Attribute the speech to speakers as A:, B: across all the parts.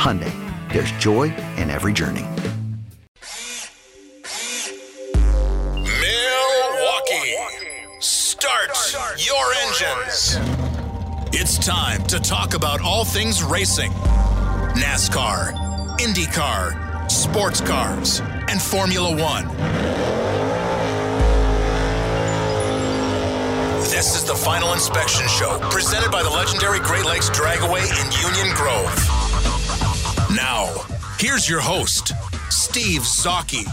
A: Hyundai, there's joy in every journey.
B: Milwaukee, start your engines. It's time to talk about all things racing NASCAR, IndyCar, sports cars, and Formula One. This is the Final Inspection Show, presented by the legendary Great Lakes Dragway in Union Grove. Now, here's your host, Steve Zocchi.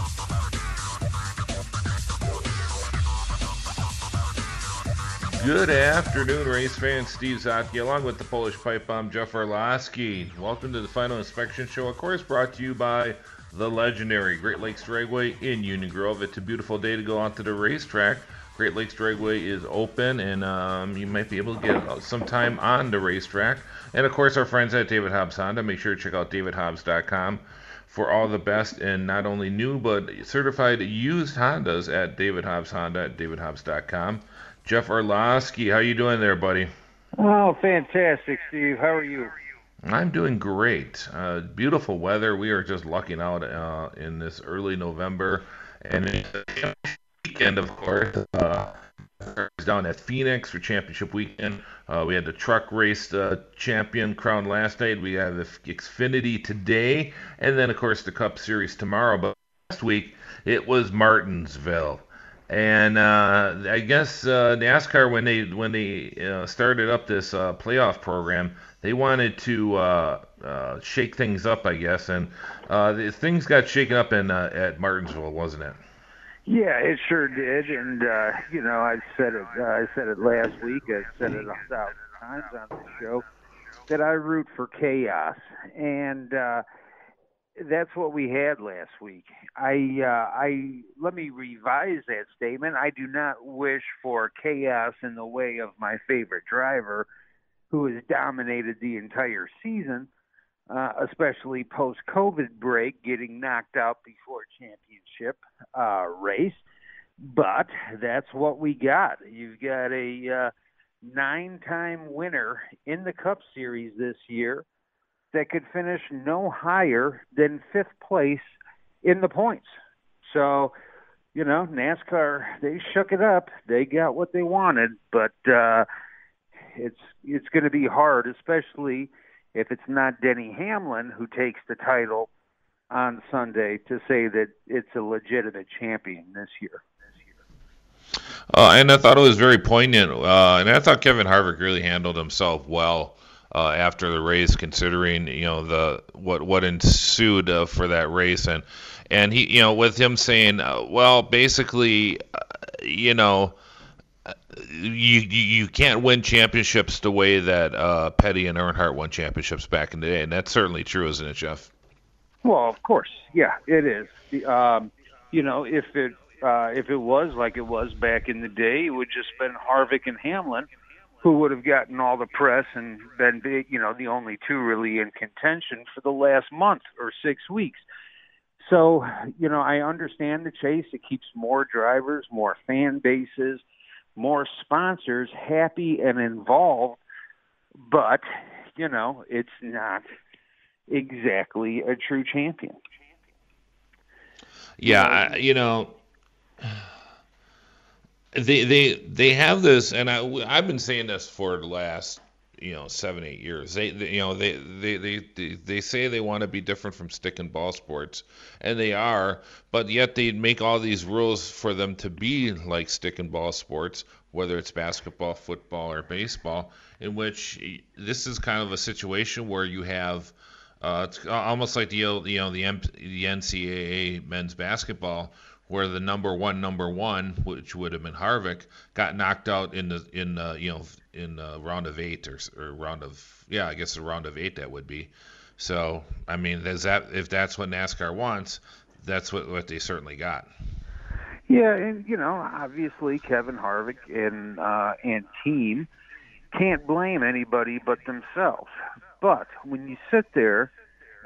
C: Good afternoon, race fans. Steve Zotke, along with the Polish pipe bomb, Jeff Orlowski. Welcome to the Final Inspection Show, of course, brought to you by the legendary Great Lakes Dragway in Union Grove. It's a beautiful day to go onto the racetrack. Great Lakes Dragway is open, and um, you might be able to get some time on the racetrack. And of course, our friends at David Hobbs Honda. Make sure to check out davidhobbs.com for all the best and not only new but certified used Hondas at David Hobbs Honda at davidhobbs.com. Jeff Orlowski, how you doing there, buddy?
D: Oh, fantastic, Steve. How are you?
C: I'm doing great. Uh, beautiful weather. We are just lucking out uh, in this early November, and weekend, of course. Uh, down at Phoenix for championship weekend. Uh, we had the truck race uh, champion crowned last night. We have the Xfinity today, and then of course the Cup Series tomorrow. But last week it was Martinsville. And uh, I guess uh, NASCAR, when they when they uh, started up this uh, playoff program, they wanted to shake things up, I guess, and things got shaken up in at Martinsville, wasn't it?
D: Yeah, it sure did. And uh, you know, I said it. Uh, I said it last week. I said it a thousand times on the show that I root for chaos, and uh, that's what we had last week. I, uh, I let me revise that statement. I do not wish for chaos in the way of my favorite driver, who has dominated the entire season, uh, especially post-COVID break, getting knocked out before championship uh, race. But that's what we got. You've got a uh, nine-time winner in the Cup Series this year that could finish no higher than fifth place in the points. So, you know, NASCAR they shook it up. They got what they wanted, but uh it's it's going to be hard, especially if it's not Denny Hamlin who takes the title on Sunday to say that it's a legitimate champion this year.
C: Uh, and I thought it was very poignant, uh, and I thought Kevin Harvick really handled himself well uh, after the race, considering you know the what what ensued uh, for that race, and and he you know with him saying, uh, well, basically, uh, you know. You, you can't win championships the way that uh, Petty and Earnhardt won championships back in the day, and that's certainly true, isn't it, Jeff?
D: Well, of course, yeah, it is. Um, you know, if it uh, if it was like it was back in the day, it would just been Harvick and Hamlin who would have gotten all the press and been you know, the only two really in contention for the last month or six weeks. So, you know, I understand the chase. It keeps more drivers, more fan bases, more sponsors happy and involved, but, you know, it's not exactly a true champion.
C: Yeah, you know, they they they have this, and I I've been saying this for the last you know seven eight years. They, they you know they, they they they say they want to be different from stick and ball sports, and they are, but yet they make all these rules for them to be like stick and ball sports, whether it's basketball, football, or baseball. In which this is kind of a situation where you have. Uh, it's almost like the you know the, M- the NCAA men's basketball, where the number one number one, which would have been Harvick, got knocked out in the in uh, you know in the round of eight or, or round of yeah I guess the round of eight that would be. So I mean, is that if that's what NASCAR wants, that's what what they certainly got.
D: Yeah, and you know, obviously Kevin Harvick and uh, and team can't blame anybody but themselves. But when you sit there,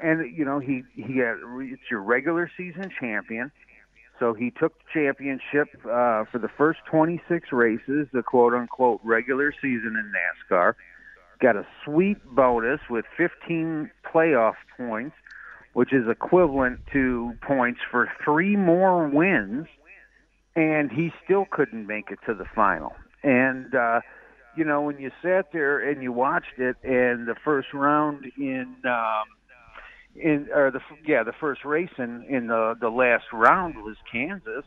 D: and you know he he got it's your regular season champion so he took the championship uh, for the first 26 races, the quote unquote regular season in NASCAR. Got a sweet bonus with 15 playoff points, which is equivalent to points for three more wins, and he still couldn't make it to the final. And, uh, you know, when you sat there and you watched it, and the first round in. Um, in or the yeah the first race in in the the last round was Kansas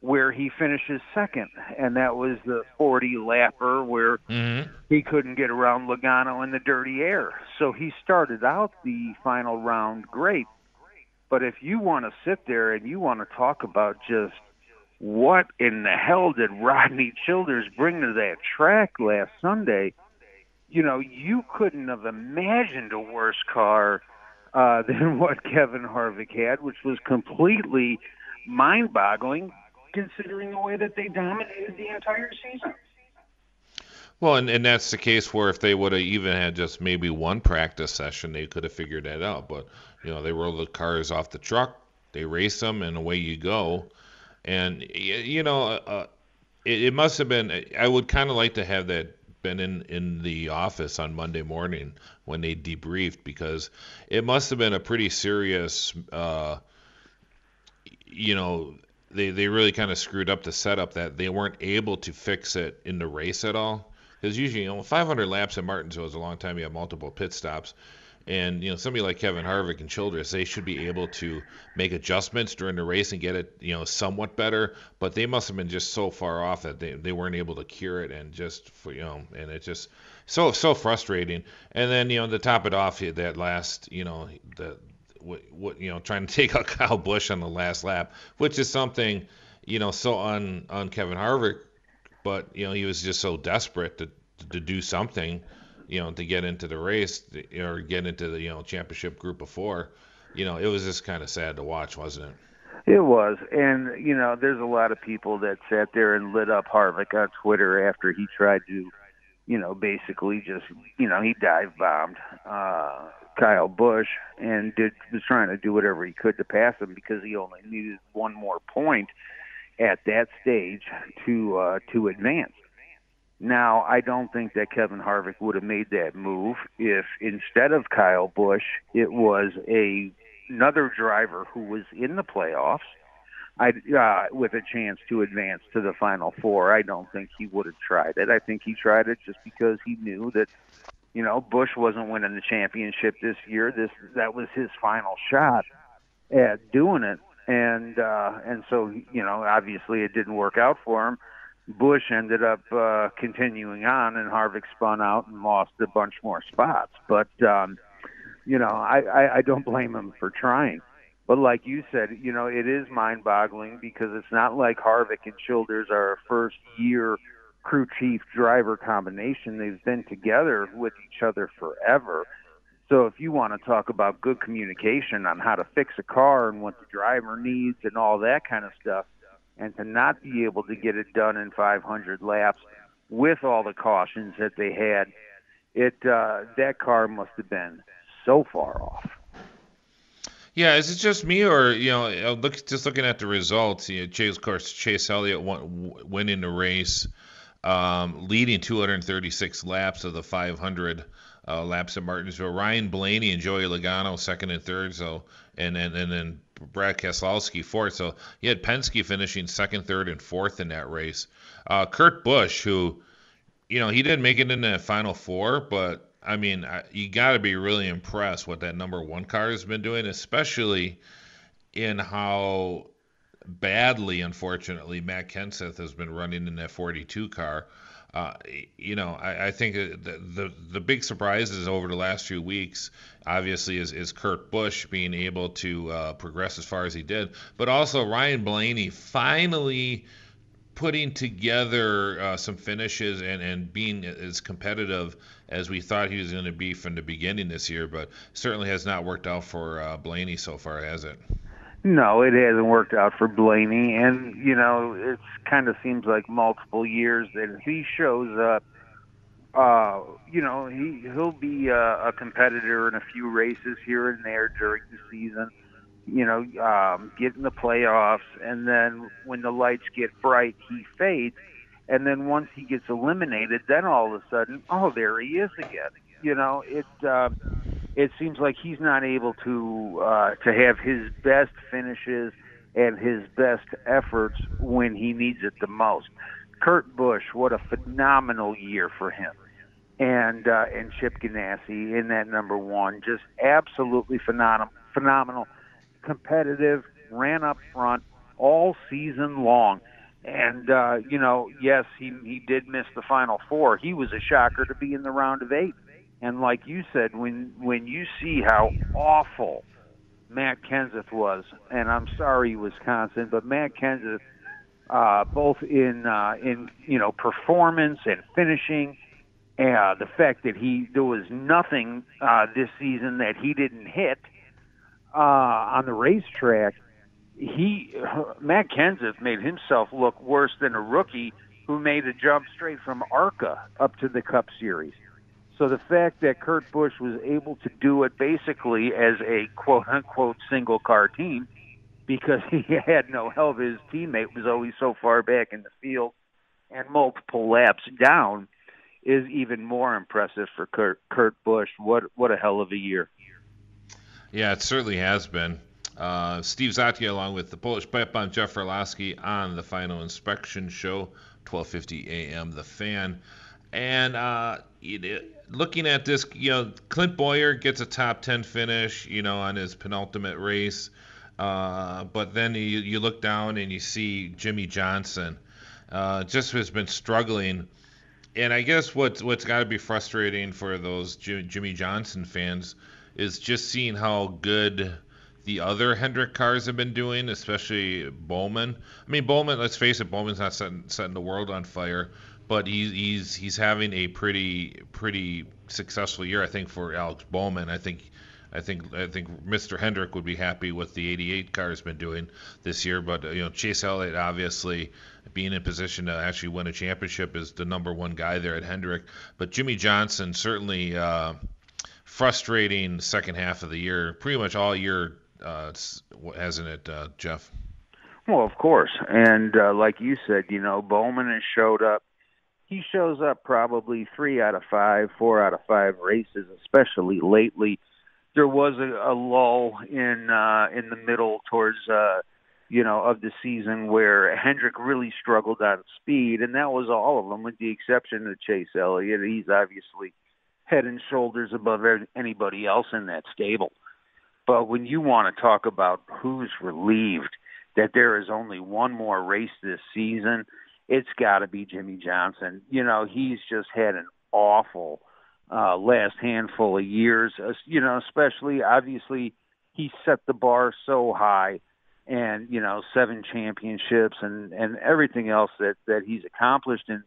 D: where he finishes second. And that was the 40 lapper where
C: mm-hmm.
D: he couldn't get around Logano in the dirty air. So he started out the final round great. But if you want to sit there and you want to talk about just what in the hell did Rodney Childers bring to that track last Sunday you know you couldn't have imagined a worse car uh, than what Kevin Harvick had, which was completely mind-boggling considering the way that they dominated the entire season.
C: Well, and, and that's the case where if they would have even had just maybe one practice session, they could have figured that out. But you know, they roll the cars off the truck, they race them, and away you go. And you know, uh, it, it must have been. I would kind of like to have that been in in the office on Monday morning when they debriefed because it must have been a pretty serious, uh, you know, they they really kind of screwed up the setup that they weren't able to fix it in the race at all. Because usually, you know, 500 laps at Martinsville is a long time. You have multiple pit stops. And you know somebody like Kevin Harvick and Childress, they should be able to make adjustments during the race and get it, you know, somewhat better. But they must have been just so far off that they, they weren't able to cure it, and just for you know, and it just so so frustrating. And then you know to top it off, that last you know the what, what you know trying to take out Kyle Busch on the last lap, which is something you know so on on Kevin Harvick, but you know he was just so desperate to to do something you know, to get into the race or get into the you know championship group before, you know, it was just kind of sad to watch, wasn't it?
D: It was, and you know, there's a lot of people that sat there and lit up Harvick on Twitter after he tried to, you know, basically just, you know, he dive bombed uh, Kyle Busch and did was trying to do whatever he could to pass him because he only needed one more point at that stage to uh, to advance. Now, I don't think that Kevin Harvick would have made that move if instead of Kyle Busch, it was a another driver who was in the playoffs. I uh, with a chance to advance to the final four. I don't think he would have tried it. I think he tried it just because he knew that you know Busch wasn't winning the championship this year. This that was his final shot at doing it, and uh, and so you know obviously it didn't work out for him Busch ended up uh, continuing on, and Harvick spun out and lost a bunch more spots. But um, you know, I, I, I don't blame him for trying. But like you said, you know, it is mind-boggling because it's not like Harvick and Childers are a first-year crew chief driver combination. They've been together with each other forever. So if you want to talk about good communication on how to fix a car and what the driver needs and all that kind of stuff, and to not be able to get it done in 500 laps with all the cautions that they had, it uh, that car must have been so far off.
C: Yeah, is it just me or you know, uh, look just looking at the results? You know, Chase, of course, Chase Elliott won, winning the race, um, leading 236 laps of the 500 uh, laps at Martinsville. Ryan Blaney and Joey Logano second and third. So and and and then Brad Keselowski fourth. So you had Penske finishing second, third, and fourth in that race. Uh, Kurt Busch, who you know he didn't make it in the final four, but I mean, you got to be really impressed what that number one car has been doing, especially in how badly, unfortunately, Matt Kenseth has been running in that 42 car. Uh, you know, I, I think the, the, the big surprises over the last few weeks, obviously, is, is Kurt Busch being able to uh, progress as far as he did, but also Ryan Blaney finally putting together uh, some finishes and, and being as competitive as we thought he was going to be from the beginning this year, but certainly has not worked out for uh, Blaney so far, has it?
D: No, it hasn't worked out for Blaney, and you know it kind of seems like multiple years that he shows up. Uh, you know he he'll be a, a competitor in a few races here and there during the season. You know, um, get in the playoffs, and then when the lights get bright, he fades and then once he gets eliminated, then all of a sudden, oh, there he is again. You know, it uh, it seems like he's not able to uh, to have his best finishes and his best efforts when he needs it the most. Kurt Busch, what a phenomenal year for him, and uh, and Chip Ganassi in that number one, just absolutely phenomenal, phenomenal, competitive, ran up front all season long and uh, you know, yes, he he did miss the final four. He was a shocker to be in the round of eight. And like you said, when when you see how awful Matt Kenseth was, and I'm sorry, Wisconsin, but Matt Kenseth, uh, both in uh, in you know performance and finishing, uh, the fact that he there was nothing uh, this season that he didn't hit uh, on the racetrack he Matt Kenseth made himself look worse than a rookie who made a jump straight from ARCA up to the Cup Series. So the fact that Kurt Busch was able to do it basically as a quote unquote single car team because he had no help. His teammate was always so far back in the field and multiple laps down is even more impressive for Kurt, Kurt Busch. What what a hell of a year.
C: Yeah, it certainly has been. Uh, Steve Zatia, along with the Polish Pipe Bomb Jeff Orlowski on the Final Inspection Show, 12:50 a.m. The Fan, and uh, looking at this, you know, Clint Bowyer gets a top 10 finish, you know, on his penultimate race, uh, but then you, you look down and you see Jimmie Johnson, uh, just has been struggling. And I guess what's what's got to be frustrating for those Jimmie Johnson fans is just seeing how good the other Hendrick cars have been doing, especially Bowman. I mean, Bowman. Let's face it, Bowman's not setting, setting the world on fire, but he's he's he's having a pretty pretty successful year. I think for Alex Bowman. I think. I think I think Mr. Hendrick would be happy with the 88 car has been doing this year, but you know Chase Elliott obviously being in position to actually win a championship is the number one guy there at Hendrick. But Jimmie Johnson certainly uh, frustrating second half of the year, pretty much all year uh, hasn't it, uh, Jeff?
D: Well, of course, and uh, like you said, you know, Bowman has showed up. He shows up probably three out of five, four out of five races, especially lately. There was a, a lull in uh, in the middle towards uh, you know of the season where Hendrick really struggled on speed, and that was all of them, with the exception of Chase Elliott. He's obviously head and shoulders above anybody else in that stable. But when you want to talk about who's relieved that there is only one more race this season, it's got to be Jimmie Johnson. You know, he's just had an awful uh, last handful of years. Uh, you know, especially obviously he set the bar so high, and you know, seven championships and and everything else that that he's accomplished in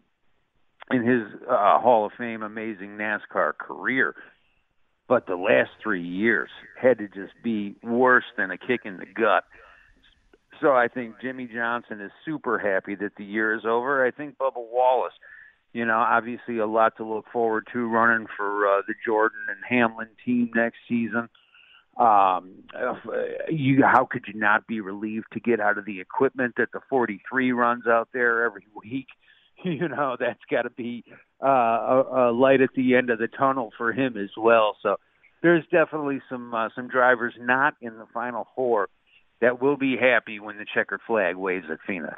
D: in his uh, Hall of Fame amazing NASCAR career but the last three years had to just be worse than a kick in the gut. So I think Jimmie Johnson is super happy that the year is over. I think Bubba Wallace, you know, obviously a lot to look forward to running for uh, the Jordan and Hamlin team next season. Um, you, how could you not be relieved to get out of the equipment that the 43 runs out there every week? You know, that's got to be uh, a, a light at the end of the tunnel for him as well. So there's definitely some uh, some drivers not in the final four that will be happy when the checkered flag waves at Phoenix.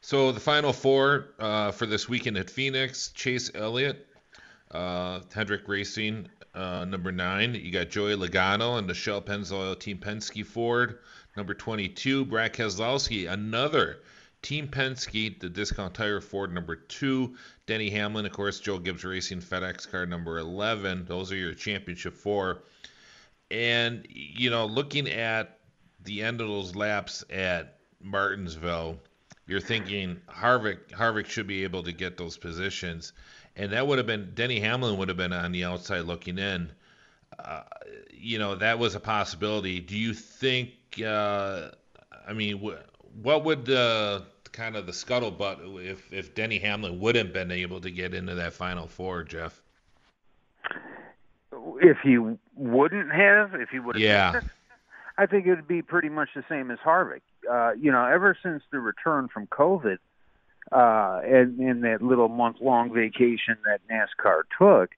C: So the final four uh, for this weekend at Phoenix: Chase Elliott, uh, Hendrick Racing, uh, number nine. You got Joey Logano and Shell Pennzoil Team Penske Ford. Number 22, Brad Keselowski, another Team Penske, the Discount Tire Ford number two. Denny Hamlin, of course, Joe Gibbs Racing FedEx car number 11. Those are your championship four. And, you know, looking at the end of those laps at Martinsville, you're thinking Harvick Harvick should be able to get those positions and that would have been Denny Hamlin would have been on the outside looking in. Uh, you know, that was a possibility. Do you think? Uh, I mean, wh- what would the kind of the scuttlebutt if if Denny Hamlin wouldn't been able to get into that final four, Jeff?
D: If he wouldn't have, if he would have,
C: yeah.
D: I think it would be pretty much the same as Harvick. Uh, you know, ever since the return from COVID, uh, and in that little month long vacation that NASCAR took,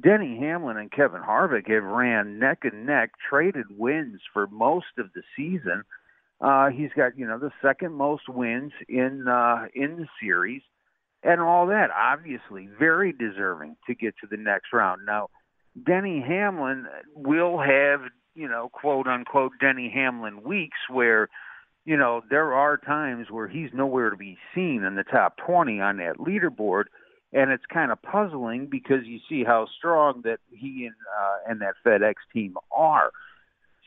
D: Denny Hamlin and Kevin Harvick have ran neck and neck, traded wins for most of the season. Uh, he's got you know the second most wins in uh, in the series, and all that. Obviously, very deserving to get to the next round. Now, Denny Hamlin will have you know quote unquote Denny Hamlin weeks where you know, there are times where he's nowhere to be seen in the top 20 on that leaderboard, and it's kind of puzzling because you see how strong that he and uh, and that FedEx team are.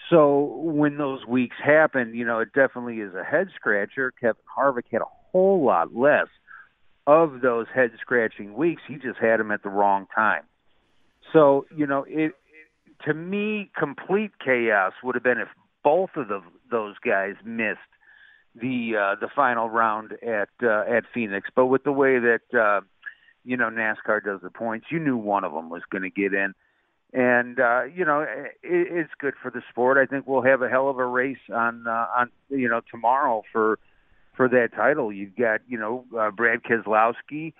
D: So when those weeks happen, you know, it definitely is a head scratcher. Kevin Harvick had a whole lot less of those head scratching weeks. He just had them at the wrong time. So, you know, it, to me complete chaos would have been if both of the, those guys missed the uh, the final round at uh, at Phoenix. But with the way that uh, you know NASCAR does the points, you knew one of them was going to get in, and uh, you know it, it's good for the sport. I think we'll have a hell of a race on uh, on you know tomorrow for for that title. You've got you know uh, Brad Keselowski.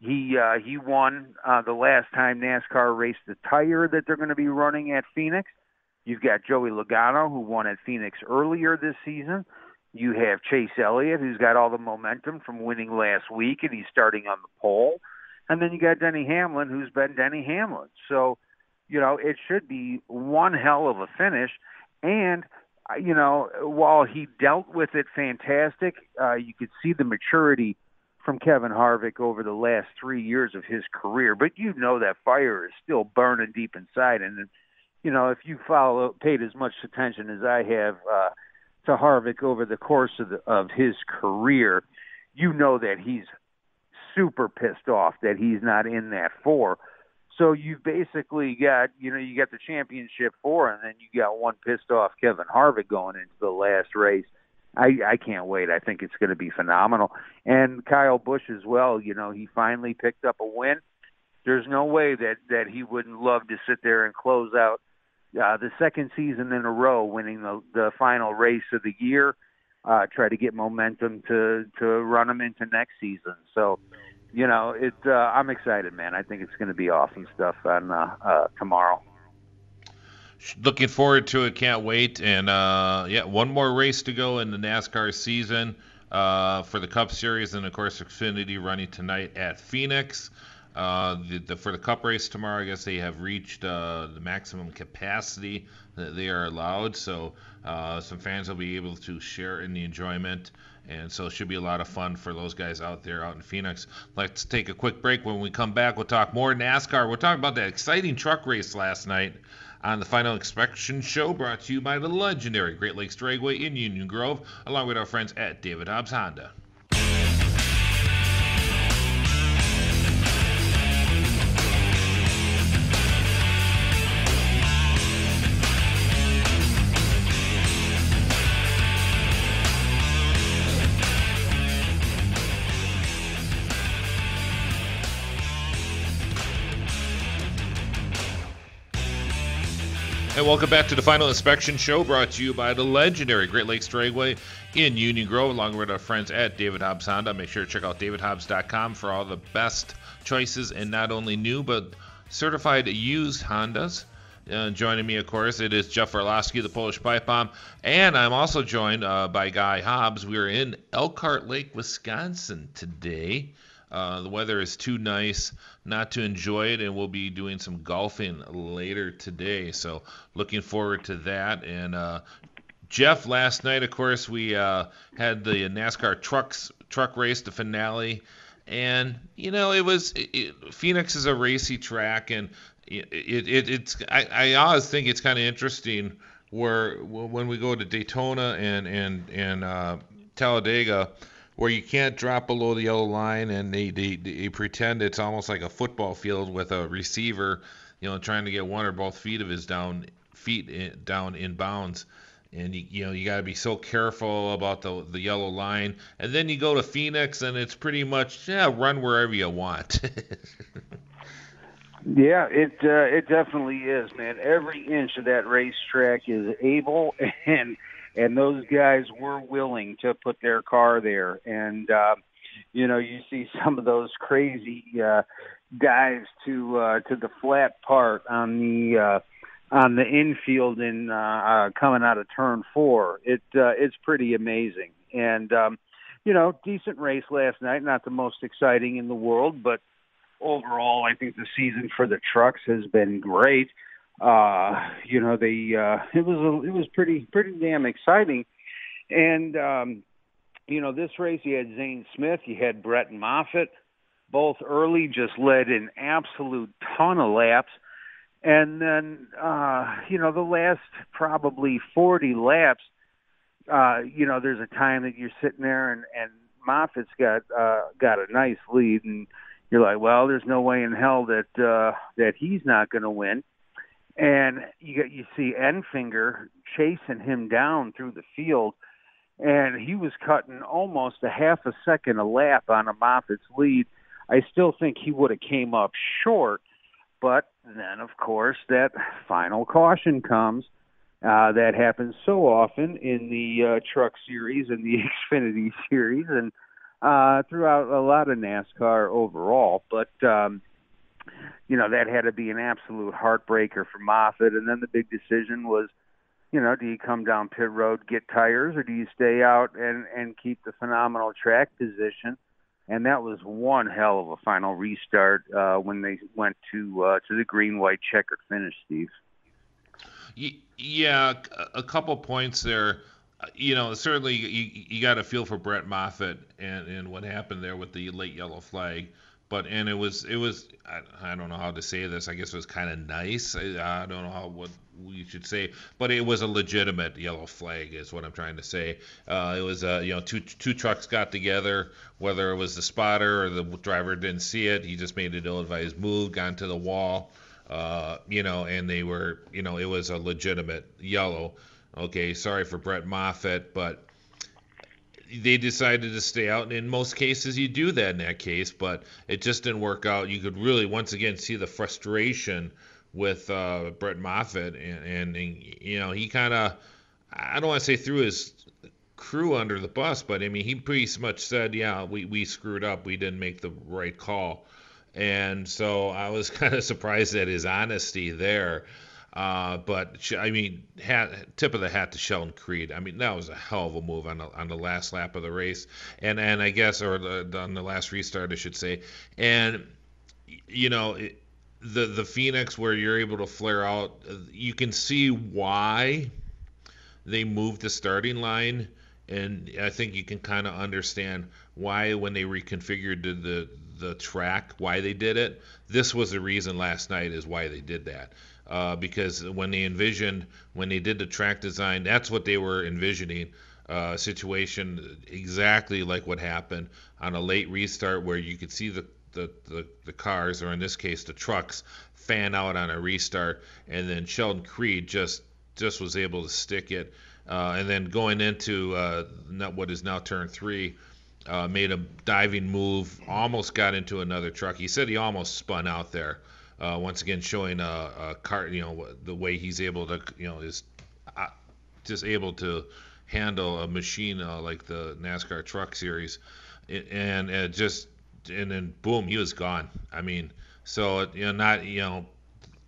D: He uh, he won uh, the last time NASCAR raced the tire that they're going to be running at Phoenix. You've got Joey Logano, who won at Phoenix earlier this season. You have Chase Elliott, who's got all the momentum from winning last week, and he's starting on the pole. And then you got Denny Hamlin, who's been Denny Hamlin. So, you know, it should be one hell of a finish. And, uh, you know, while he dealt with it fantastic, uh, you could see the maturity from Kevin Harvick over the last three years of his career. But you know that fire is still burning deep inside. And, you know, if you follow paid as much attention as I have uh, to Harvick over the course of the, of his career, you know that he's super pissed off that he's not in that four. So you basically got, you know, you got the championship four, and then you got one pissed off Kevin Harvick going into the last race. I, I can't wait. I think it's going to be phenomenal. And Kyle Busch as well. You know, he finally picked up a win. There's no way that that he wouldn't love to sit there and close out uh, the second season in a row, winning the, the final race of the year. Uh, try to get momentum to to run them into next season. So, you know, it. Uh, I'm excited, man. I think it's going to be awesome stuff on uh, uh, tomorrow.
C: Looking forward to it. Can't wait. And uh, yeah, one more race to go in the NASCAR season uh, for the Cup Series, and of course, Xfinity running tonight at Phoenix. Uh, the, the, for the Cup race tomorrow, I guess they have reached uh, the maximum capacity that they are allowed. So uh, some fans will be able to share in the enjoyment, and so it should be a lot of fun for those guys out there out in Phoenix. Let's take a quick break. When we come back, we'll talk more NASCAR. We'll talk about that exciting truck race last night on the Final Inspection Show, brought to you by the legendary Great Lakes Dragway in Union Grove, along with our friends at David Hobbs Honda. Welcome back to the Final Inspection Show brought to you by the legendary Great Lakes Dragway in Union Grove, along with our friends at David Hobbs Honda. Make sure to check out davidhobbs.com for all the best choices and not only new but certified used Hondas. Uh, joining me, of course, it is Jeff Orlowski, the Polish Pipe Bomb, and I'm also joined uh, by Guy Hobbs. We're in Elkhart Lake, Wisconsin today. Uh, the weather is too nice not to enjoy it, and we'll be doing some golfing later today. So, looking forward to that. And uh, Jeff, last night, of course, we uh, had the NASCAR trucks truck race, the finale, and you know it was it, Phoenix is a racy track, and it, it it's I, I always think it's kind of interesting where when we go to Daytona and and and uh, Talladega where you can't drop below the yellow line and they, they, they pretend it's almost like a football field with a receiver, you know, trying to get one or both feet of his down feet in, down in bounds. And you, you know you got to be so careful about the the yellow line. And then you go to Phoenix and it's pretty much yeah run wherever you want.
D: yeah, it uh, it definitely is, man. Every inch of that racetrack is able and and those guys were willing to put their car there. And uh, you know, you see some of those crazy uh, dives to uh, to the flat part on the uh, on the infield and uh, uh, coming out of turn four. It uh, it's pretty amazing. And um, you know, decent race last night. Not the most exciting in the world, but overall, I think the season for the trucks has been great uh you know they uh it was a, it was pretty pretty damn exciting. And um you know this race you had Zane Smith you had Brett Moffitt both early just led an absolute ton of laps. And then uh you know the last probably 40 laps uh you know there's a time that you're sitting there and and Moffitt's got uh got a nice lead and you're like well there's no way in hell that uh that he's not going to win and you you see Enfinger chasing him down through the field, and he was cutting almost a half a second a lap on a Moffitt's lead. I still think he would have came up short, but then of course that final caution comes. Uh, that happens so often in the uh, Truck Series and the Xfinity Series, and uh, throughout a lot of NASCAR overall. But um, you know, that had to be an absolute heartbreaker for Moffitt. And then the big decision was, you know, do you come down pit road, get tires, or do you stay out and and keep the phenomenal track position? And that was one hell of a final restart uh, when they went to uh, to the green white checkered finish, Steve.
C: Yeah, a couple points there. You know, certainly you, you got to feel for Brett Moffitt and, and what happened there with the late yellow flag but and it was it was I, I don't know how to say this. I guess it was kind of nice. I, I don't know how what we should say, but it was a legitimate yellow flag, is what I'm trying to say. Uh, it was uh, you know two two trucks got together, whether it was the spotter or the driver didn't see it, he just made an ill-advised move, got to the wall, uh, you know, and they were you know it was a legitimate yellow. Okay, sorry for Brett Moffitt, but they decided to stay out. And in most cases, you do that in that case, but it just didn't work out. You could really, once again, see the frustration with uh, Brett Moffitt, and, and, and you know he kind of, I don't want to say threw his crew under the bus, but I mean he pretty much said, yeah, we we screwed up, we didn't make the right call, and so I was kind of surprised at his honesty there. Uh, but I mean, hat, tip of the hat to Sheldon Creed. I mean, that was a hell of a move on the on the last lap of the race, and and I guess or the, on the last restart, I should say. And you know, it, the the Phoenix where you're able to flare out, you can see why they moved the starting line, and I think you can kind of understand why when they reconfigured the, the the track, why they did it. This was the reason last night is why they did that uh, because when they envisioned, when they did the track design, that's what they were envisioning. Uh, situation exactly like what happened on a late restart where you could see the, the, the, the cars, or in this case the trucks, fan out on a restart, and then Sheldon Creed just just was able to stick it. Uh, and then going into uh, what is now turn three, uh, made a diving move, almost got into another truck. He said he almost spun out there uh, once again showing a, a car, you know, the way he's able to, you know, is uh, just able to handle a machine uh, like the NASCAR Truck Series, and it just and then boom, he was gone. I mean, so you know, not you know,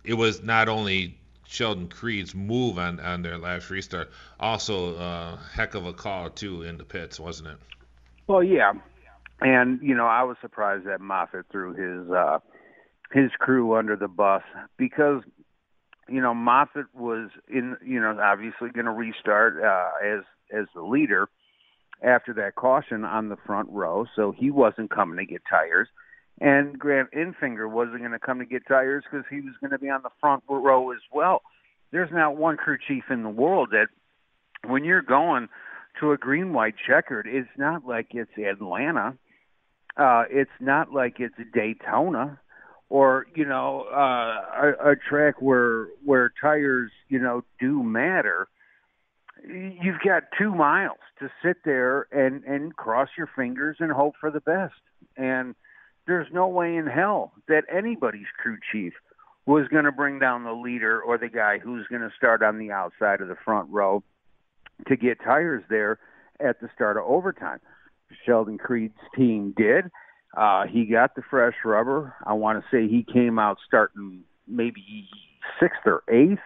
C: it was not only Sheldon Creed's move on, on their last restart, also a uh, heck of a call too in the pits, wasn't it?
D: Well, yeah, and you know, I was surprised that Moffitt threw his uh, his crew under the bus because you know Moffitt was in you know obviously going to restart uh, as as the leader after that caution on the front row, so he wasn't coming to get tires. And Grant Enfinger wasn't going to come to get tires because he was going to be on the front row as well. There's not one crew chief in the world that, when you're going to a green white checkered, it's not like it's Atlanta. Uh, it's not like it's Daytona or you know uh, a, a track where where tires you know do matter you've got two miles to sit there and and cross your fingers and hope for the best and there's no way in hell that anybody's crew chief was going to bring down the leader or the guy who's going to start on the outside of the front row to get tires there at the start of overtime. Sheldon Creed's team did. Uh, he got the fresh rubber. I want to say he came out starting maybe sixth or eighth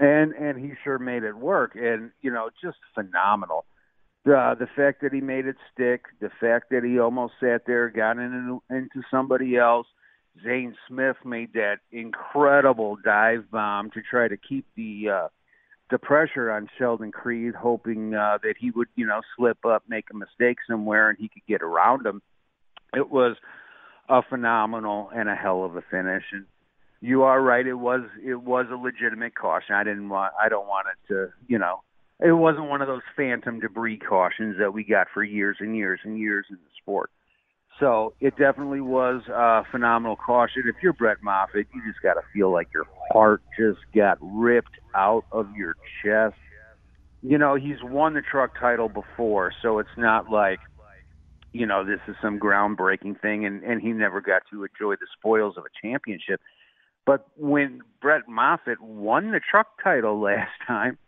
D: and and he sure made it work. And you know just phenomenal. Uh, the fact that he made it stick the fact that he almost sat there got into into somebody else. Zane Smith made that incredible dive bomb to try to keep the uh the pressure on Sheldon Creed hoping uh that he would you know slip up make a mistake somewhere and he could get around him it was a phenomenal and a hell of a finish and you are right. It was it was a legitimate caution. I didn't want. I don't want it to. You know, it wasn't one of those phantom debris cautions that we got for years and years and years in the sport. So it definitely was a phenomenal caution. If you're Brett Moffitt, you just got to feel like your heart just got ripped out of your chest. You know, he's won the truck title before, so it's not like, you know, this is some groundbreaking thing, and and he never got to enjoy the spoils of a championship. But when Brett Moffitt won the truck title last time,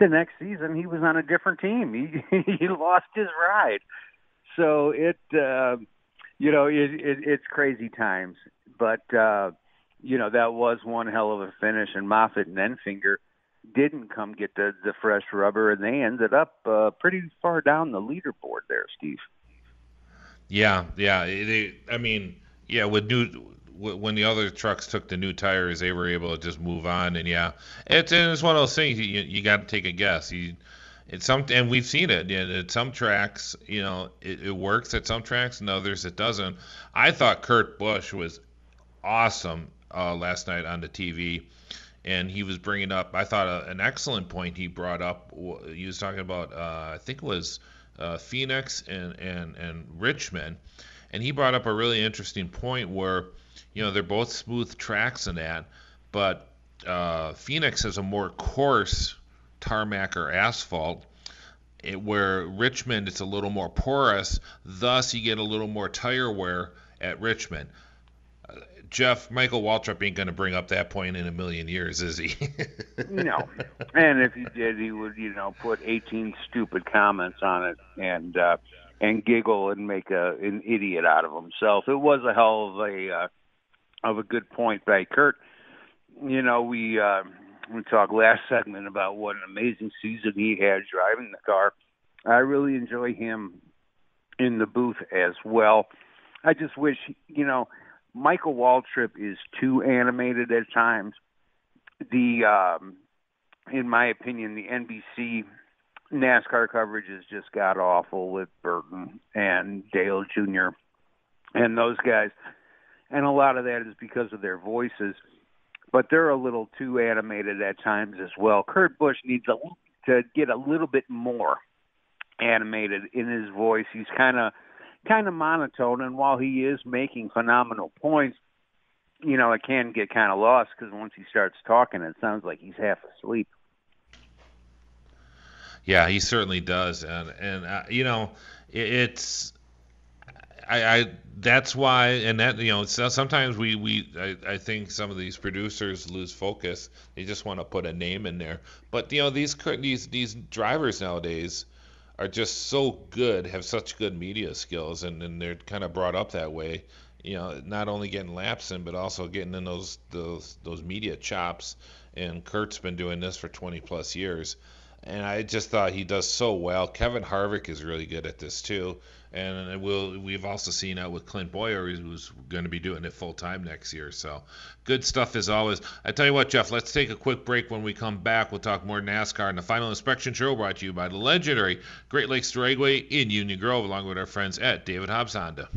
D: the next season he was on a different team. He he lost his ride. So it uh you know, it, it it's crazy times. But uh you know, that was one hell of a finish and Moffitt and Enfinger didn't come get the the fresh rubber and they ended up uh pretty far down the leaderboard there, Steve.
C: Yeah, yeah. They, I mean, yeah, with new when the other trucks took the new tires, they were able to just move on. And yeah, it's it's one of those things you, you got to take a guess. You, it's some and we've seen it. Yeah, at some tracks, you know, it, it works at some tracks, and others it doesn't. I thought Kurt Busch was awesome uh, last night on the TV, and he was bringing up. I thought uh, an excellent point he brought up. He was talking about uh, I think it was uh, Phoenix and and and Richmond, and he brought up a really interesting point where you know, they're both smooth tracks in that, but uh, Phoenix has a more coarse tarmac or asphalt, it, where Richmond it's a little more porous. Thus, you get a little more tire wear at Richmond. Jeff, Michael Waltrip ain't going to bring up that point in a million years, is he?
D: no. And if he did, he would, you know, put 18 stupid comments on it and uh, and giggle and make a an idiot out of himself. It was a hell of a uh, of a good point by Kurt. You know, we uh, we talked last segment about what an amazing season he had driving the car. I really enjoy him in the booth as well. I just wish, you know, Michael Waltrip is too animated at times. The, um, in my opinion, the NBC NASCAR coverage has just got awful with Burton and Dale Jr. and those guys and a lot of that is because of their voices. But they're a little too animated at times as well. Kurt Busch needs a, to get a little bit more animated in his voice. He's kind of kind of monotone, and while he is making phenomenal points, you know, it can get kind of lost because once he starts talking, it sounds like he's half asleep.
C: Yeah, he certainly does, and and uh, you know, it, it's I, I that's why, and that you know, sometimes we we I, I think some of these producers lose focus. They just want to put a name in there. But you know, these these these drivers nowadays are just so good, have such good media skills, and, and they're kind of brought up that way. You know, not only getting laps in, but also getting in those those those media chops. And Kurt's been doing this for 20 plus years and I just thought he does so well. Kevin Harvick is really good at this too, and we'll we've also seen that with Clint Bowyer, who's going to be doing it full time next year. So good stuff as always. I tell you what, Jeff, let's take a quick break. When we come back, we'll talk more NASCAR and the final inspection show brought to you by the legendary Great Lakes Dragway in Union Grove, along with our friends at David Hobbs Honda.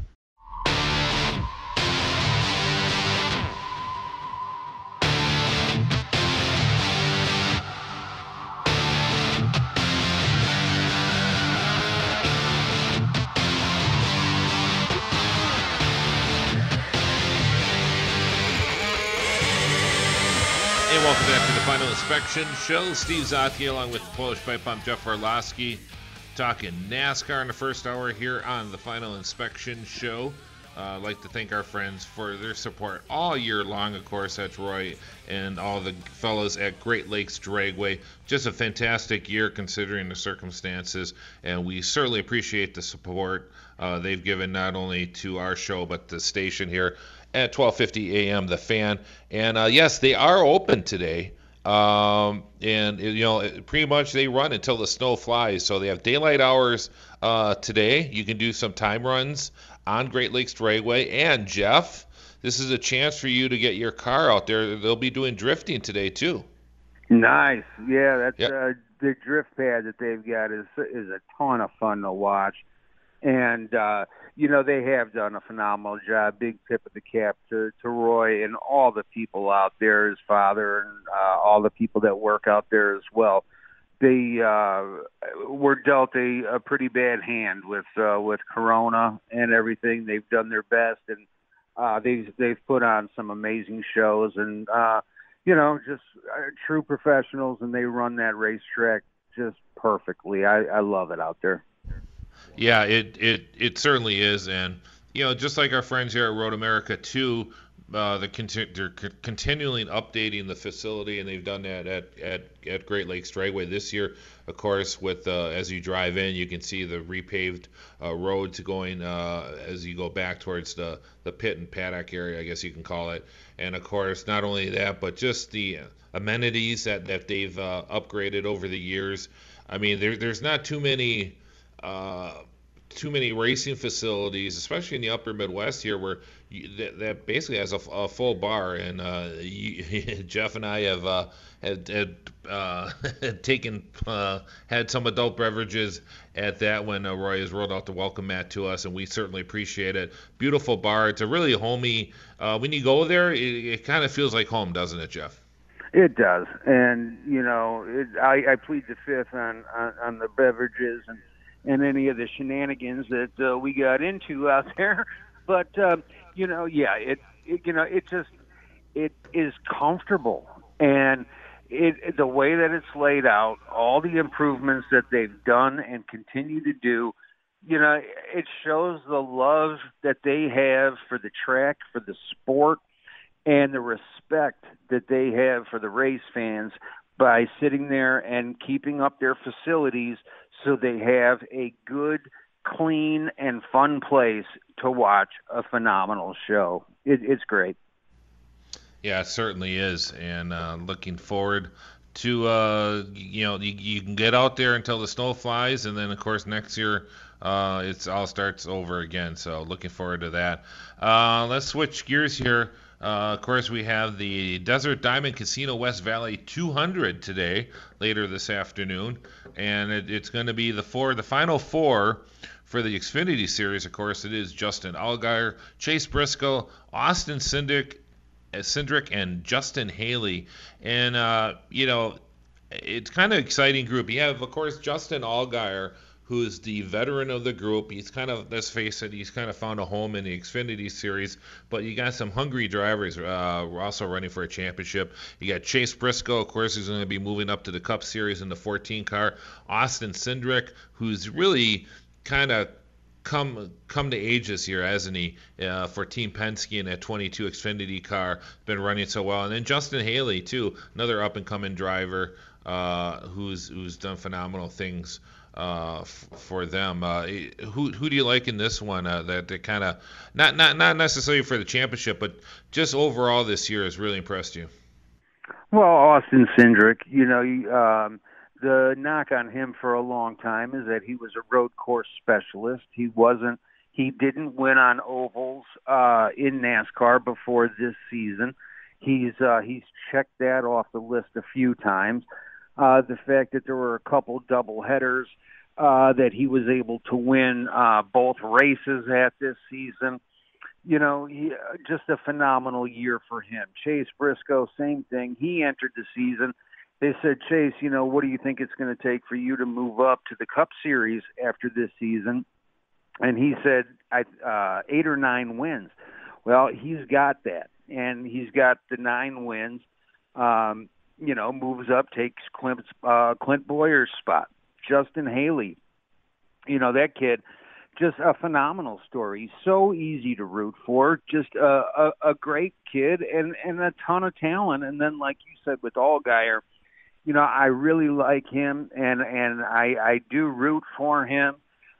C: Inspection Show. Steve Zotke along with Polish Pipe Bomb Jeff Orlowski talking NASCAR in the first hour here on the Final Inspection Show. Uh, I'd like to thank our friends for their support all year long, of course. That's Roy and all the fellows at Great Lakes Dragway. Just a fantastic year considering the circumstances, and we certainly appreciate the support uh, they've given not only to our show but the station here at 12:50 a.m. The Fan, and uh, yes, they are open today. Um, and you know, pretty much they run until the snow flies. So they have daylight hours uh, today. You can do some time runs on Great Lakes Dragway. And Jeff, this is a chance for you to get your car out there. They'll be doing drifting today too.
D: Nice, yeah. That's yep. uh, the drift pad that they've got is is a ton of fun to watch and uh, you know they have done a phenomenal job. Big tip of the cap to, to Roy and all the people out there, his father, and uh, all the people that work out there as well. They uh, were dealt a, a pretty bad hand with uh, with Corona and everything. They've done their best, and uh, they've they've put on some amazing shows, and uh, you know, just uh, true professionals, and they run that racetrack just perfectly. I, I love it out there.
C: Yeah, it it it certainly is, and you know, just like our friends here at Road America too, uh, they're, conti- they're c- continually updating the facility, and they've done that at, at, at Great Lakes Dragway this year. Of course, with uh, as you drive in, you can see the repaved uh, going uh, as you go back towards the, the pit and paddock area, I guess you can call it. And of course, not only that, but just the amenities that, that they've uh, upgraded over the years. I mean, there, there's not too many uh, too many racing facilities, especially in the upper Midwest here, where you, that, that, basically has a, a full bar. And uh, you, Jeff and I have uh, had, had, uh, taken uh, had some adult beverages at that when Roy has rolled out the welcome mat to us, and we certainly appreciate it. Beautiful bar. It's a really homey. Uh, when you go there, it, it kind of feels like home, doesn't it, Jeff?
D: It does, and you know, it, I, I plead the fifth on, on on the beverages and and any of the shenanigans that uh, we got into out there. But uh, you know, yeah, it, it you know it just it is comfortable and it the way that it's laid out, all the improvements that they've done and continue to do. You know, it shows the love that they have for the track, for the sport, and the respect that they have for the race fans by sitting there and keeping up their facilities so they have a good, clean, and fun place to watch a phenomenal show. It, it's great.
C: Yeah, it certainly is, and uh, looking forward to uh, you know you, you, can get out there until the snow flies, and then of course next year uh, it's all starts over again. So looking forward to that. Uh, let's switch gears here. Uh, of course, we have the Desert Diamond Casino West Valley 200 today, later this afternoon, and it, it's going to be the four, the final four for the Xfinity Series. Of course, it is Justin Allgaier, Chase Briscoe, Austin Cindric, uh, Cindric, and Justin Haley. And uh, you know, it's kind of exciting group. You have, of course, Justin Allgaier who's the veteran of the group. He's kind of, let's face it, he's kind of found a home in the Xfinity Series. But you got some hungry drivers uh, also running for a championship. You got Chase Briscoe, of course, who's going to be moving up to the Cup Series in the 14 car. Austin Cindric, who's really kind of come come to age this year, hasn't he? Uh, for Team Penske in that 22 Xfinity car, been running so well. And then Justin Haley too, another up and coming driver uh, who's who's done phenomenal things uh, f- for them. Uh, who who do you like in this one? Uh, that, that kind of not not not necessarily for the championship, but just overall this year has really impressed you.
D: Well, Austin Cindric, you know, um, the knock on him for a long time is that he was a road course specialist. He wasn't. He didn't win on ovals uh, in NASCAR before this season. He's uh, he's checked that off the list a few times. Uh, the fact that there were a couple double headers uh, that he was able to win uh, both races at this season. You know, he, uh, just a phenomenal year for him. Chase Briscoe, same thing. He entered the season. They said, Chase, you know, what do you think it's going to take for you to move up to the Cup Series after this season? And he said, I, uh, eight or nine wins. Well, he's got that, and he's got the nine wins. Um, you know, moves up, takes Clint, uh, Clint Bowyer's spot. Justin Haley. You know, that kid, just a phenomenal story. So easy to root for. Just a, a, a great kid and, and a ton of talent. And then, like you said, with Allgaier, you know, I really like him and, and I, I do root for him,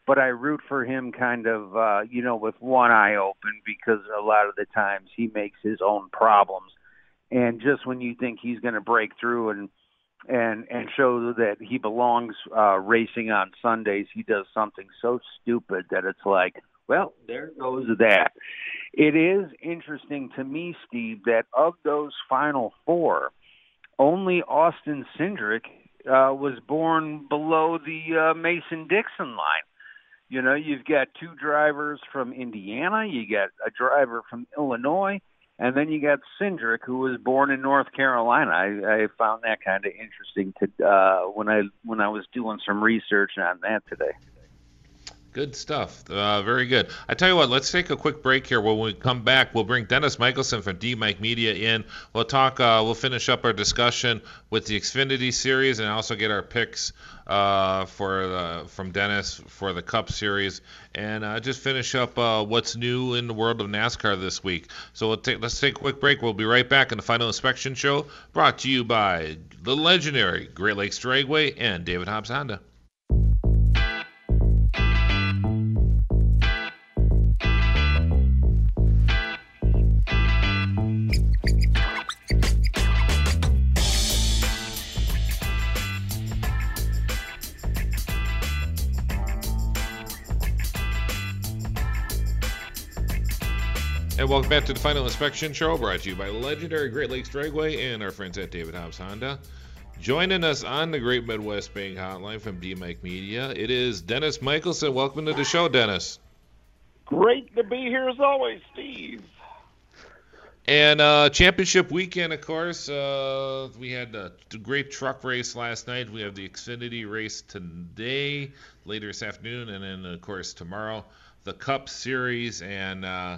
D: but I root for him kind of, uh, you know, with one eye open because a lot of the times he makes his own problems. And just when you think he's going to break through and, and and show that he belongs uh, racing on Sundays, he does something so stupid that it's like, well, there goes that. It is interesting to me, Steve, that of those final four, only Austin Cindric uh, was born below the uh, Mason Dixon line. You know, you've got two drivers from Indiana, you got a driver from Illinois, and then you got Cindric, who was born in North Carolina. I, I found that kind of interesting to uh, when I when I was doing some research on that today.
C: Good stuff. Uh, very good. I tell you what, let's take a quick break here. When we come back, we'll bring Dennis Michelson from D Mike Media in. We'll talk. Uh, we'll finish up our discussion with the Xfinity series and also get our picks uh, for the, from Dennis for the Cup series and uh, just finish up uh, what's new in the world of NASCAR this week. So we'll take, let's take a quick break. We'll be right back in the final inspection show, brought to you by the legendary Great Lakes Dragway and David Hobbs Honda. Welcome back to the Final Inspection Show, brought to you by legendary Great Lakes Dragway and our friends at David Hobbs Honda. Joining us on the Great Midwest Bank Hotline from D Mike Media, it is Dennis Michelson. Welcome to the show, Dennis.
E: Great to be here as always, Steve.
C: And uh, championship weekend, of course, uh, we had a great truck race last night. We have the Xfinity race today, later this afternoon, and then, of course, tomorrow, the Cup Series. And uh,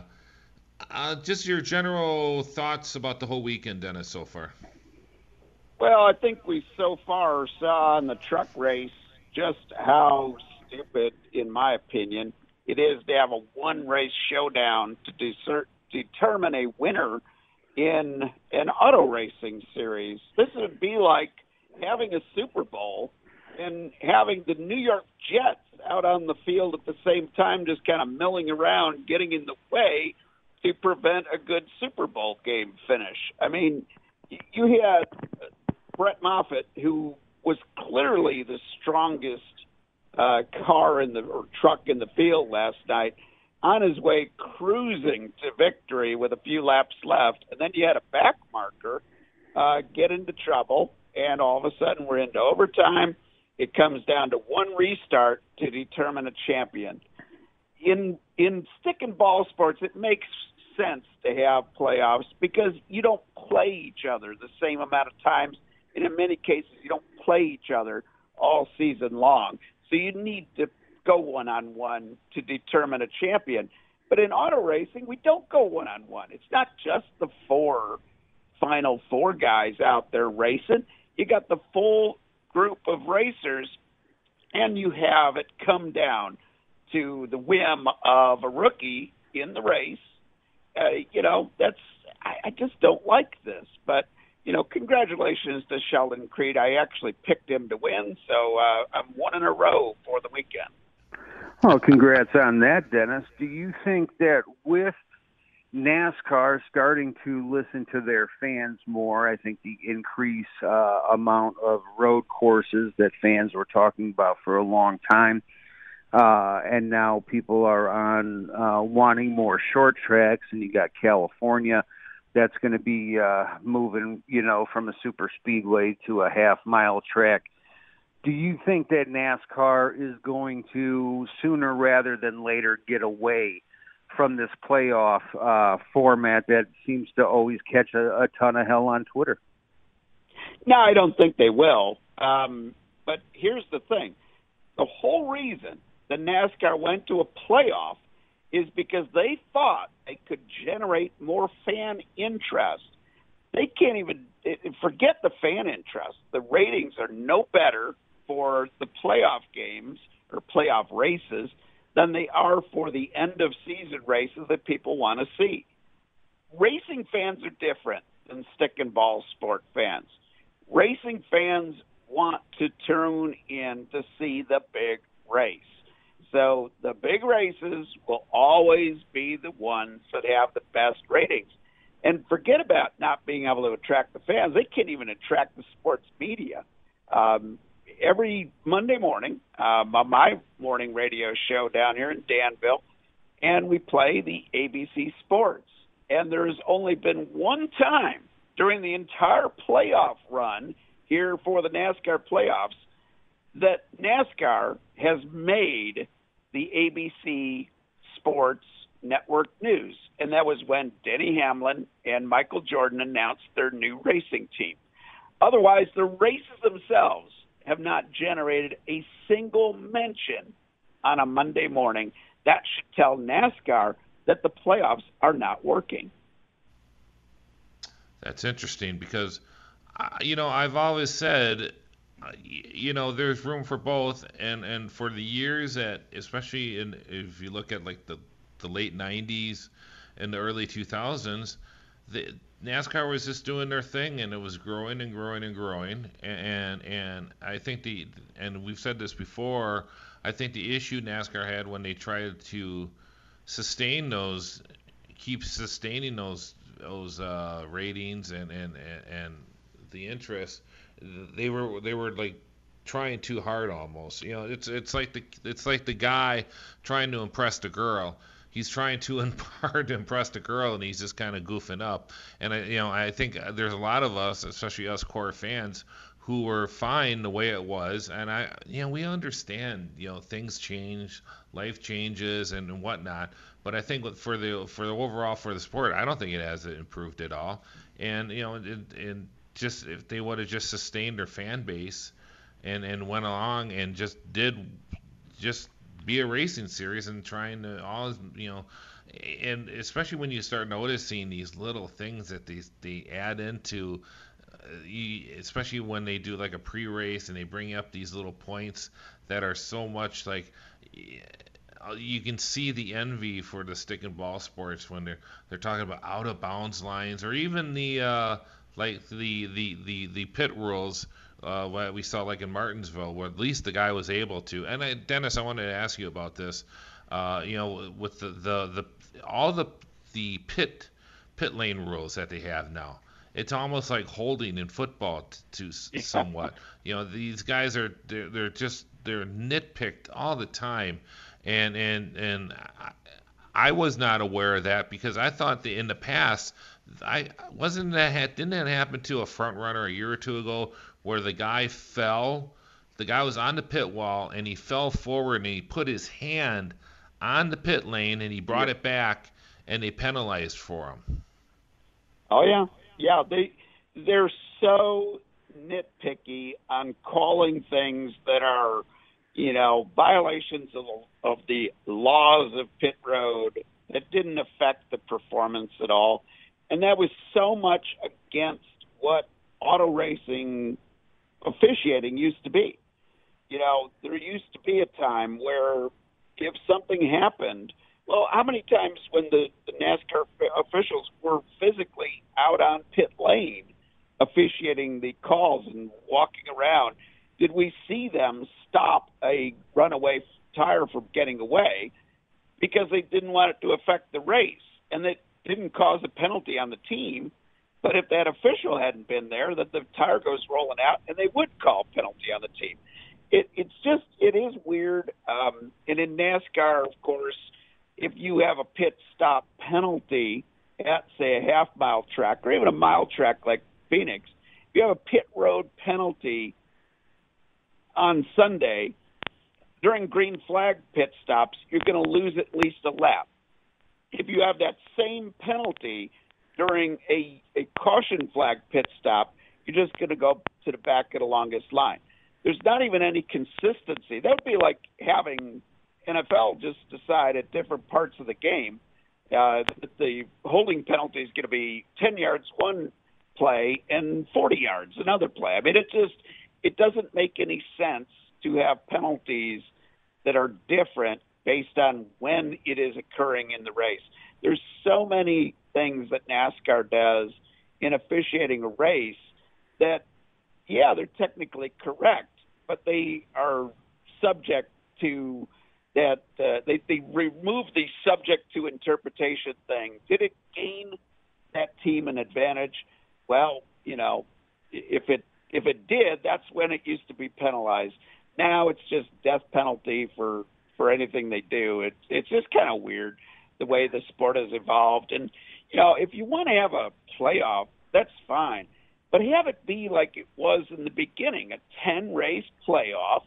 C: uh, just your general thoughts about the whole weekend, Dennis, so far.
E: Well, I think we so far saw in the truck race just how stupid, in my opinion, it is to have a one race showdown to determine a winner in an auto racing series. This would be like having a Super Bowl and having the New York Jets out on the field at the same time, just kind of milling around, getting in the way to prevent a good Super Bowl game finish. I mean, you had Brett Moffitt, who was clearly the strongest uh, car in the or truck in the field last night, on his way cruising to victory with a few laps left, and then you had a back marker uh, get into trouble, and all of a sudden we're into overtime. It comes down to one restart to determine a champion. In in stick and ball sports, it makes sense to have playoffs because you don't play each other the same amount of times, and in many cases, you don't play each other all season long. So you need to go one on one to determine a champion. But in auto racing, we don't go one on one. It's not just the four final four guys out there racing. You got the full group of racers, and you have it come down to the whim of a rookie in the race. Uh, you know, that's I, I just don't like this. But you know, congratulations to Sheldon Creed. I actually picked him to win, so uh, I'm one in a row for the weekend.
D: Well, congrats on that, Dennis. Do you think that with NASCAR starting to listen to their fans more. I think the increase uh, amount of road courses that fans were talking about for a long time, uh, and now people are on uh, wanting more short tracks, and you got California that's going to be uh, moving, you know, from a super speedway to a half mile track. Do you think that NASCAR is going to sooner rather than later get away from this playoff uh, format that seems to always catch a, a ton of hell on Twitter.
E: No, I don't think they will. Um, but here's the thing: the whole reason the NASCAR went to a playoff is because they thought they could generate more fan interest. They can't even eh, forget the fan interest. The ratings are no better for the playoff games or playoff races than they are for the end of season races that people want to see. Racing fans are different than stick and ball sport fans. Racing fans want to tune in to see the big race. So the big races will always be the ones that have the best ratings. And forget about not being able to attract the fans. They can't even attract the sports media. Um, every Monday morning um, on my morning radio show down here in Danville, and we play the ABC Sports. And there's only been one time during the entire playoff run here for the NASCAR playoffs that NASCAR has made the ABC Sports Network news. And that was when Denny Hamlin and Michael Jordan announced their new racing team. Otherwise, the races themselves have not generated a single mention on a Monday morning. That should tell NASCAR that the playoffs are not working.
C: That's interesting because, you know, I've always said, you know, there's room for both, and and for the years that, especially in if you look at like the the late '90s and the early 2000s, the, NASCAR was just doing their thing, and it was growing and growing and growing. And and I think the and we've said this before. I think the issue NASCAR had when they tried to sustain those, keep sustaining those those uh, ratings and, and and the interest, they were they were like trying too hard almost. You know, it's it's like the it's like the guy trying to impress the girl he's trying too hard to impress the girl and he's just kind of goofing up. And I, you know, I think there's a lot of us, especially us core fans, who were fine the way it was. And I, you know, we understand, you know, things change, life changes, and whatnot. But I think for the for the overall for the sport, I don't think it has improved at all. And you know, and, and just if they would have just sustained their fan base and and went along and just did just be a racing series and trying to all you know and especially when you start noticing these little things that these they add into uh, especially when they do like a pre-race and they bring up these little points that are so much like you can see the envy for the stick and ball sports when they're they're talking about out of bounds lines or even the uh, like the the the the pit rules uh, what we saw like in Martinsville, where at least the guy was able to. And I, Dennis, I wanted to ask you about this. Uh, you know, with the, the the all the the pit pit lane rules that they have now. It's almost like holding in football t- to somewhat. you know, these guys are they're, they're just they're nitpicked all the time, and and and I, I was not aware of that because I thought that in the past I wasn't that didn't that happen to a front runner a year or two ago where the guy fell. The guy was on the pit wall and he fell forward and he put his hand on the pit lane and he brought it back and they penalized for him.
E: Oh yeah, yeah. They they're so nitpicky on calling things that are, you know, violations of the, of the laws of pit road that didn't affect the performance at all, and that was so much against what auto racing officiating used to be. You know, there used to be a time where if something happened, well, how many times when the, the NASCAR officials were physically out on pit lane officiating the calls and walking around, did we see them stop a runaway tire from getting away because they didn't want it to affect the race? And it didn't cause a penalty on the team. But if that official hadn't been there, that the tire goes rolling out, and they would call penalty on the team. It, it's just it is weird. Um, and in NASCAR, of course, if you have a pit stop penalty at say a half mile track or even a mile track like Phoenix, if you have a pit road penalty on Sunday during green flag pit stops, you're going to lose at least a lap. If you have that same penalty during a, a caution flag pit stop, you're just going to go to the back of the longest line. There's not even any consistency. That would be like having NFL just decide at different parts of the game uh, that the holding penalty is going to be 10 yards one play and 40 yards another play. I mean, it just it doesn't make any sense to have penalties that are different based on when it is occurring in the race. There's so many things that NASCAR does in officiating a race that, yeah, they're technically correct, but they are subject to that. Uh, they they remove the subject to interpretation thing. Did it gain that team an advantage? Well, you know, if it if it did, that's when it used to be penalized. Now it's just death penalty for for anything they do. It's it's just kind of weird the way the sport has evolved. And you know, if you want to have a playoff, that's fine, but have it be like it was in the beginning, a ten race playoff,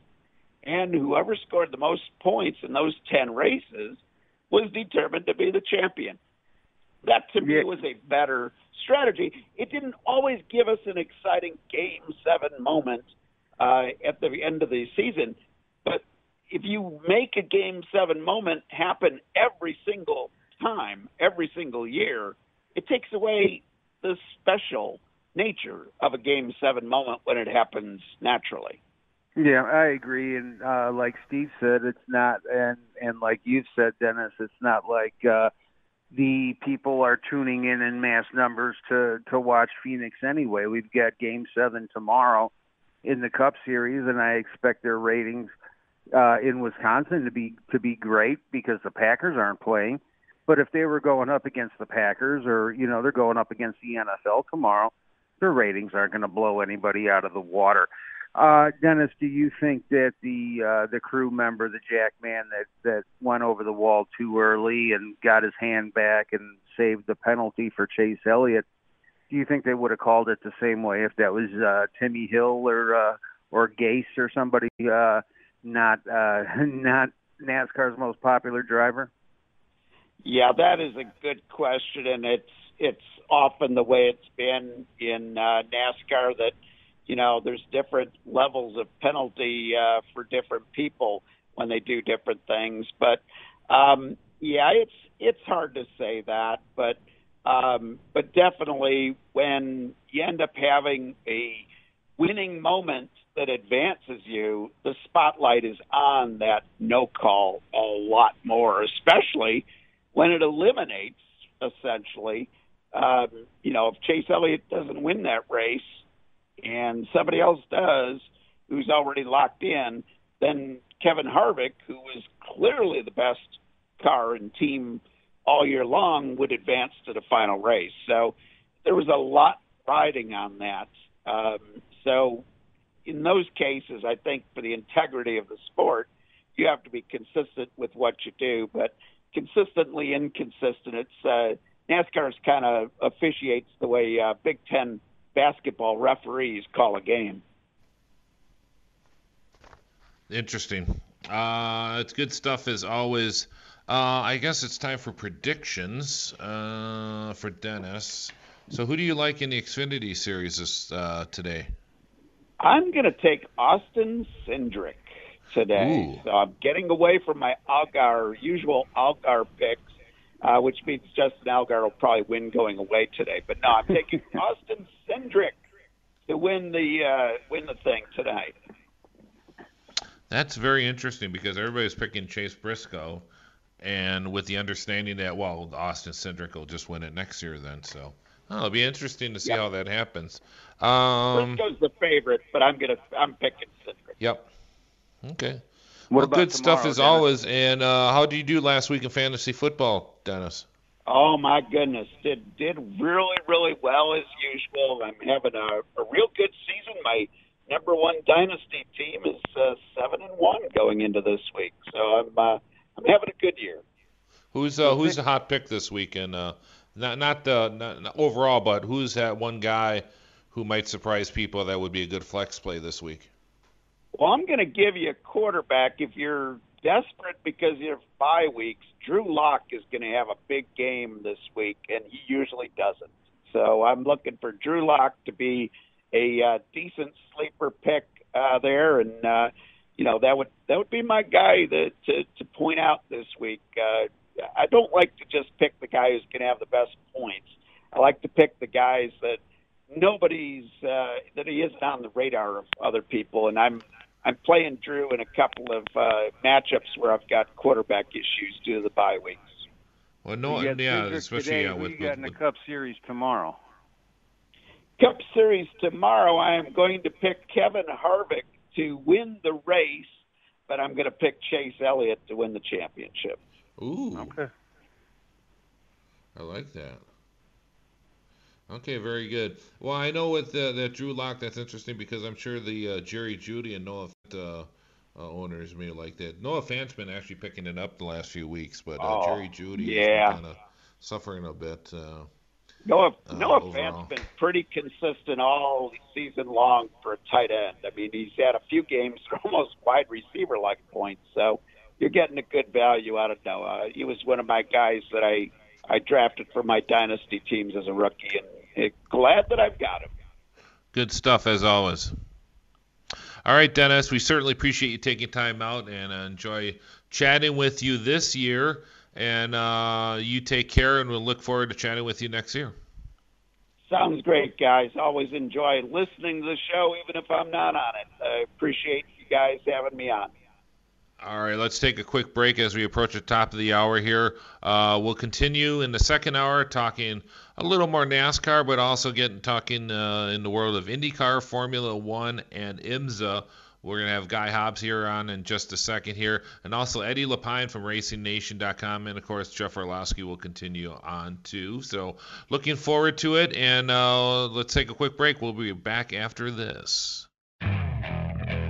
E: and whoever scored the most points in those ten races was determined to be the champion. That to me was a better strategy. It didn't always give us an exciting game seven moment uh, at the end of the season, if you make a game seven moment happen every single time, every single year, it takes away the special nature of a game seven moment when it happens naturally.
D: Yeah, I agree, and uh, like Steve said, it's not, and and like you've said, Dennis, it's not like uh, the people are tuning in in mass numbers to to watch Phoenix anyway. We've got Game Seven tomorrow in the Cup Series, and I expect their ratings uh, in Wisconsin to be to be great because the Packers aren't playing. But if they were going up against the Packers, or you know they're going up against the NFL tomorrow, their ratings aren't going to blow anybody out of the water. Uh, Dennis, do you think that the uh, the crew member, the Jack man that that went over the wall too early and got his hand back and saved the penalty for Chase Elliott, do you think they would have called it the same way if that was uh, Timmy Hill or uh, or Gase or somebody? Uh, not uh, not NASCAR's most popular driver?
E: Yeah, that is a good question, and it's it's often the way it's been in uh, NASCAR that you know there's different levels of penalty uh, for different people when they do different things. But um, yeah, it's it's hard to say that, but um, but definitely when you end up having a winning moment that advances you, the spotlight is on that no call a lot more, especially when it eliminates essentially. Um, you know, if Chase Elliott doesn't win that race and somebody else does, who's already locked in, then Kevin Harvick, who was clearly the best car and team all year long, would advance to the final race. So there was a lot riding on that. Um, so in those cases, I think for the integrity of the sport, you have to be consistent with what you do. But consistently inconsistent, it's uh, NASCAR's kind of officiates the way uh, Big Ten basketball referees call a game.
C: Interesting. Uh, it's good stuff as always. Uh, I guess it's time for predictions uh, for Dennis. So, who do you like in the Xfinity series uh, today?
E: I'm going to take Austin Cindric today.
C: Ooh.
E: So I'm getting away from my Allgaier, usual Allgaier picks, uh, which means Justin Allgaier will probably win going away today. But no, I'm taking Austin Cindric to win the uh, win the thing tonight.
C: That's very interesting because everybody's picking Chase Briscoe, and with the understanding that well, Austin Cindric will just win it next year then. So oh, it'll be interesting to see
E: Yep.
C: how that happens. Um,
E: Briscoe's the favorite, but I'm gonna I'm picking Cindric.
C: yep. Okay.
D: What
C: well,
D: about
C: good stuff as
D: Dennis?
C: always. And uh, how did you do last week in fantasy football, Dennis?
E: Oh my goodness, did did really really well as usual. I'm having a, a real good season. My number one dynasty team is uh, seven and one going into this week, so I'm uh, I'm having a good year.
C: Who's uh, who's the hot pick this week? And uh, not not, uh, not not overall, but who's that one guy who might surprise people that would be a good flex play this week?
E: Well, I'm going to give you a quarterback if you're desperate because you have bye weeks. Drew Lock is going to have a big game this week, and he usually doesn't. So I'm looking for Drew Lock to be a uh, decent sleeper pick uh, there, and uh, you know that would that would be my guy to to point out this week. Uh, I don't like to just pick the guy who's going to have the best points. I like to pick the guys that nobody's uh, that he isn't on the radar of other people, and I'm I'm playing Drew in a couple of uh, matchups where I've got quarterback issues due to the bye weeks.
C: Well, no, yeah,
D: Cindric
C: especially
D: today.
C: yeah,
D: Who
C: with,
D: you got in
C: with,
D: the Cup Series tomorrow?
E: Cup Series tomorrow, I am going to pick Kevin Harvick to win the race, but I'm going to pick Chase Elliott to win the championship.
C: Ooh,
D: Okay.
C: I like that. Okay, very good. Well, I know with uh, that Drew Lock, that's interesting because I'm sure the uh, Jerry Jeudy and Noah uh, uh, owners may like that. Noah Fant's been actually picking it up the last few weeks, but uh,
E: Oh,
C: Jerry Jeudy
E: yeah.
C: is kind of suffering a bit. Uh,
E: Noah Noah
C: overall.
E: Fant's been pretty consistent all season long for a tight end. I mean, he's had a few games almost wide receiver like points, so you're getting a good value out of Noah. He was one of my guys that I I drafted for my dynasty teams as a rookie, and uh, glad that I've got him.
C: Good stuff as always. All right, Dennis, we certainly appreciate you taking time out and uh, enjoy chatting with you this year. And uh, you take care, and we'll look forward to chatting with you next year.
E: Sounds great, guys. Always enjoy listening to the show, even if I'm not on it. I appreciate you guys having me on.
C: All right, let's take a quick break as we approach the top of the hour here. Uh, we'll continue in the second hour talking a little more NASCAR, but also getting talking uh, in the world of IndyCar, Formula One, and IMSA. We're going to have Guy Hobbs here on in just a second here, and also Eddie Lapine from RacingNation.com, and of course Jeff Orlowski will continue on too. So looking forward to it, and uh, let's take a quick break. We'll be back after this.